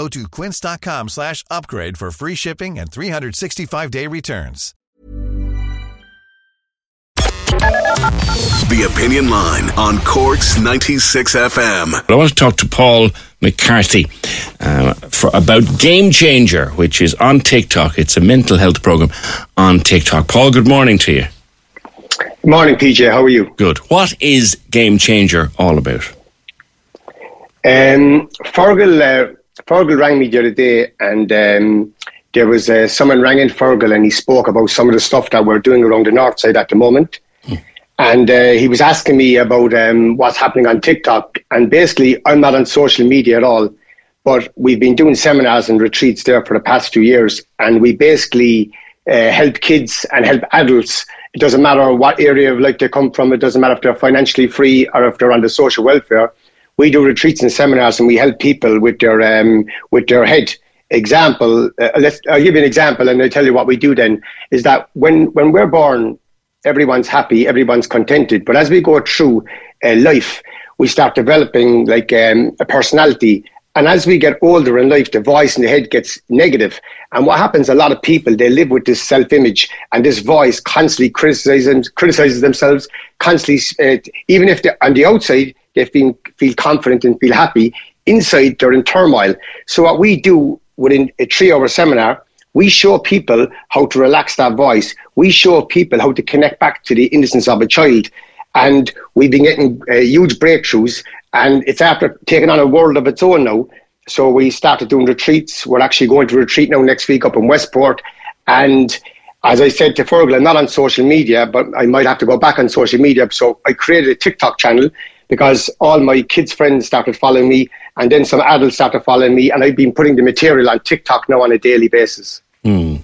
Go to quince.com slash upgrade for free shipping and 365-day returns. The Opinion Line on Cork's 96 FM. I want to talk to Paul McCarthy uh, for about Game Changer, which is on TikTok. It's a mental health program on TikTok. Paul, good morning to you. Good morning, PJ. How are you? Good. What is Game Changer all about? Um, Fergal, uh, Fergal rang me the other day, and um, there was uh, someone rang in Fergal, and he spoke about some of the stuff that we're doing around the north side at the moment. And uh, he was asking me about um, what's happening on TikTok. And basically, I'm not on social media at all, but we've been doing seminars and retreats there for the past few years. And we basically uh, help kids and help adults. It doesn't matter what area of life they come from. It doesn't matter if they're financially free or if they're on the social welfare. We do retreats and seminars, and we help people with their um, with their head. Example, uh, let's I'll give you an example, and I'll tell you what we do. Then is that when when we're born, everyone's happy, everyone's contented. But as we go through uh, life, we start developing like um, a personality. And as we get older in life, the voice in the head gets negative. And what happens, a lot of people, they live with this self-image and this voice constantly criticizes, criticizes themselves, constantly, uh, even if on the outside, they feel, feel confident and feel happy, inside they're in turmoil. So what we do within a three-hour seminar, we show people how to relax that voice. We show people how to connect back to the innocence of a child. And we've been getting uh, huge breakthroughs. And it's after taking on a world of its own now. So we started doing retreats. We're actually going to retreat now next week up in Westport. And as I said to Fergal, I'm not on social media, but I might have to go back on social media. So I created a TikTok channel because all my kids' friends started following me, and then some adults started following me, and I've been putting the material on TikTok now on a daily basis. Hmm.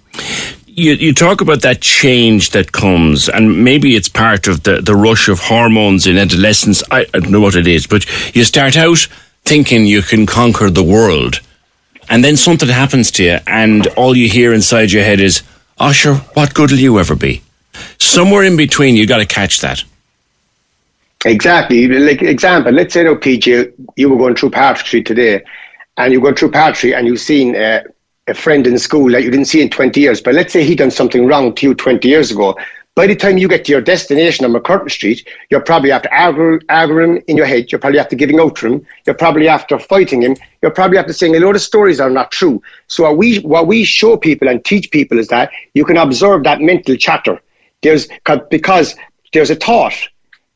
You, you talk about that change that comes, and maybe it's part of the, the rush of hormones in adolescence. I, I don't know what it is, but you start out thinking you can conquer the world, and then something happens to you, and all you hear inside your head is, "Oh, sure, what good will you ever be?" Somewhere in between, you got to catch that. Exactly. Like example, let's say now, PJ, you were going through Patrick Street today, and you're going through Patrick, Street and you've seen uh, a friend in school that you didn't see in 20 years. But let's say he done something wrong to you 20 years ago. By the time you get to your destination on MacCurtain Street, you're probably after arguing, arguing in your head. You're probably after giving out to him. You're probably after fighting him. You're probably after saying a lot of stories are not true. So what we what we show people and teach people is that you can observe that mental chatter. There's because there's a thought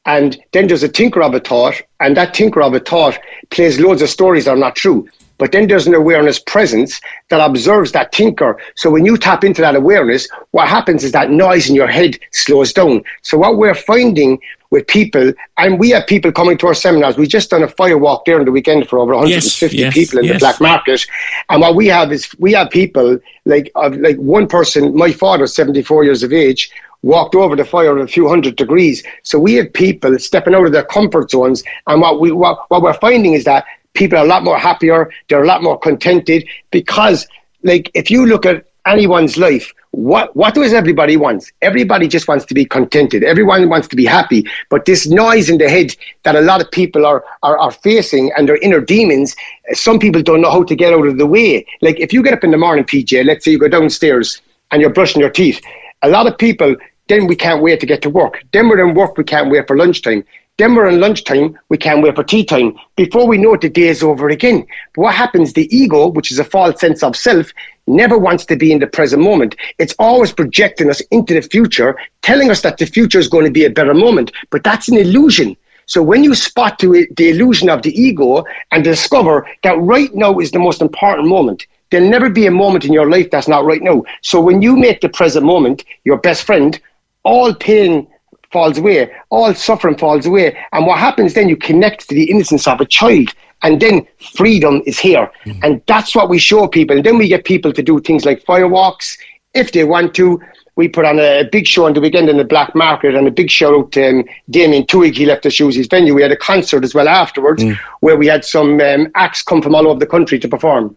and then there's a tinker of a thought, and that tinker of a thought plays loads of stories that are not true. But then there's an awareness presence that observes that tinker. So when you tap into that awareness, what happens is that noise in your head slows down. So what we're finding with people, and we have people coming to our seminars. We just done a fire walk there on the weekend for over 150 Yes, yes, people in yes. the black market. And what we have is we have people like of like one person. My father, 74 years of age, walked over the fire at a few hundred degrees. So we have people stepping out of their comfort zones. And what we what, what we're finding is that people are a lot more happier. They're a lot more contented because, like, if you look at anyone's life, what what does everybody want? Everybody just wants to be contented. Everyone wants to be happy. But this noise in the head that a lot of people are are, are facing and their inner demons, uh, some people don't know how to get out of the way. Like if you get up in the morning, PJ, let's say you go downstairs and you're brushing your teeth, a lot of people then we can't wait to get to work. Then we're in work, we can't wait for lunchtime. Then we're in lunchtime, we can't wait for tea time. Before we know it, the day is over again. But what happens, the ego, which is a false sense of self, never wants to be in the present moment. It's always projecting us into the future, telling us that the future is going to be a better moment. But that's an illusion. So when you spot the illusion of the ego and discover that right now is the most important moment, there'll never be a moment in your life that's not right now. So when you make the present moment your best friend, all pain falls away, all suffering falls away. And what happens then, you connect to the innocence of a child. And then freedom is here. And that's what we show people. And then we get people to do things like firewalks if they want to. we put on a big show on the weekend in the black market and a big shout out to um, Damien Twig. He left us use his venue. We had a concert as well afterwards mm. where we had some um, acts come from all over the country to perform.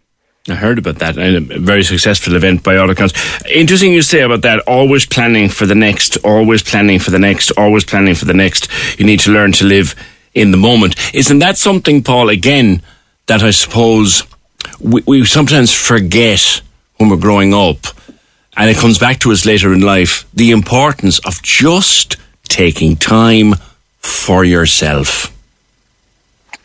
I heard about that. A very successful event by all accounts. Interesting you say about that. Always planning for the next, always planning for the next, always planning for the next. You need to learn to live in the moment. Isn't that something, Paul, again, that I suppose we, we sometimes forget when we're growing up? And it comes back to us later in life the importance of just taking time for yourself.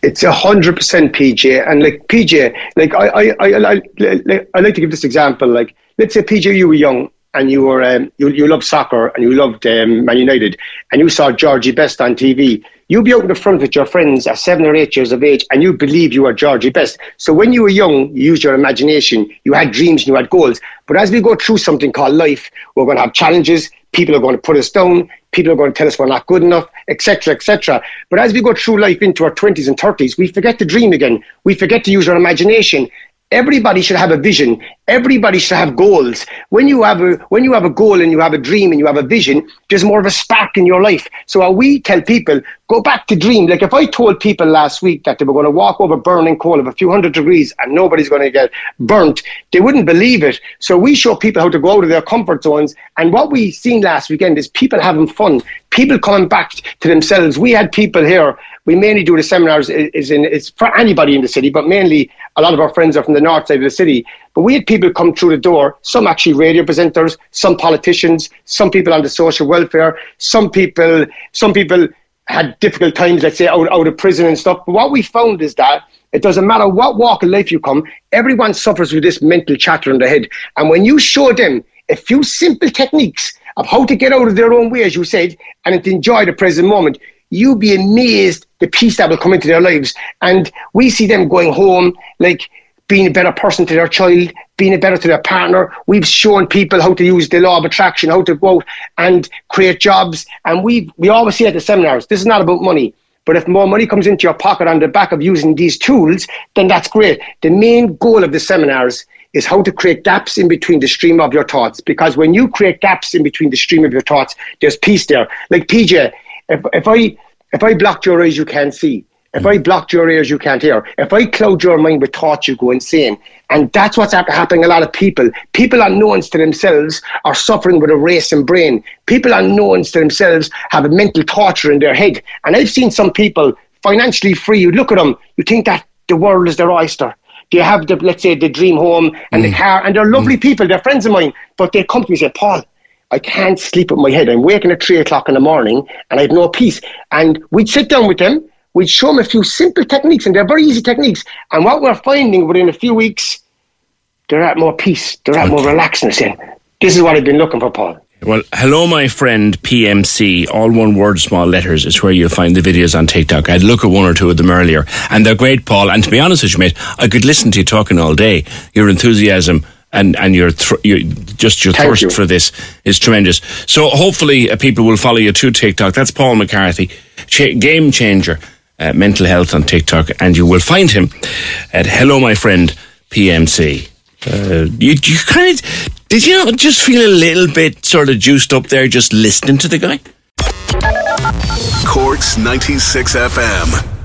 It's a hundred percent PJ, and like PJ, like I, I, I, I, like, I like to give this example. Like, let's say PJ, you were young and you were um, you you loved soccer and you loved um, Man United, and you saw Georgie Best on TV. You'd be out in the front with your friends at seven or eight years of age, and you believe you are Georgie Best. So when you were young, you used your imagination, you had dreams, and you had goals. But as we go through something called life, we're going to have challenges. People are going to put us down. People are going to tell us we're not good enough, etc., etc. But as we go through life into our 20s and 30s, we forget to dream again. We forget to use our imagination. Everybody should have a vision. Everybody should have goals. When you have a when you have a goal and you have a dream and you have a vision, there's more of a spark in your life. So we tell people go back to dream. Like if I told people last week that they were going to walk over burning coal of a few hundred degrees and nobody's going to get burnt, they wouldn't believe it. So we show people how to go out of their comfort zones. And what we seen last weekend is people having fun, people coming back to themselves. We had people here we mainly do the seminars is in it's for anybody in the city, but mainly a lot of our friends are from the north side of the city. But we had people come through the door, some actually radio presenters, some politicians, some people on the social welfare, some people some people had difficult times, let's say, out, out of prison and stuff. But what we found is that it doesn't matter what walk of life you come, everyone suffers with this mental chatter in the head. And when you show them a few simple techniques of how to get out of their own way, as you said, and to enjoy the present moment, you'll be amazed the peace that will come into their lives. And we see them going home, like being a better person to their child, being a better to their partner. We've shown people how to use the law of attraction, how to go out and create jobs. And we we always say at the seminars, this is not about money. But if more money comes into your pocket on the back of using these tools, then that's great. The main goal of the seminars is how to create gaps in between the stream of your thoughts. Because when you create gaps in between the stream of your thoughts, there's peace there. Like PJ, if, if I if I blocked your eyes, you can't see. If I blocked your ears, you can't hear. If I cloud your mind with thoughts, you go insane. And that's what's happening a lot of people. People unknowns to themselves are suffering with a racing brain. People unknowns to themselves have a mental torture in their head. And I've seen some people financially free. You look at them, you think that the world is their oyster. They have the, let's say, the dream home and mm. the car, and they're lovely mm. people. They're friends of mine, but they come to me and say, Paul, I can't sleep with my head. I'm waking at three o'clock in the morning and I have no peace. And we'd sit down with them, we'd show them a few simple techniques, and they're very easy techniques. And what we're finding within a few weeks, they're at more peace, they're at more relaxedness. In this is what I've been looking for, Paul. Well, hello, my friend PMC, all one word, small letters, is where you'll find the videos on TikTok. I'd look at one or two of them earlier, and they're great, Paul. And to be honest with you, mate, I could listen to you talking all day. Your enthusiasm and and your th- your just your Thank thirst you. for this is tremendous. So hopefully uh, people will follow you to TikTok. That's Paul McCarthy, Ch- game changer, uh, mental health on TikTok, and you will find him at Hello My Friend PMC. Uh, you you kind of did you not just feel a little bit sort of juiced up there just listening to the guy? Corks ninety six FM.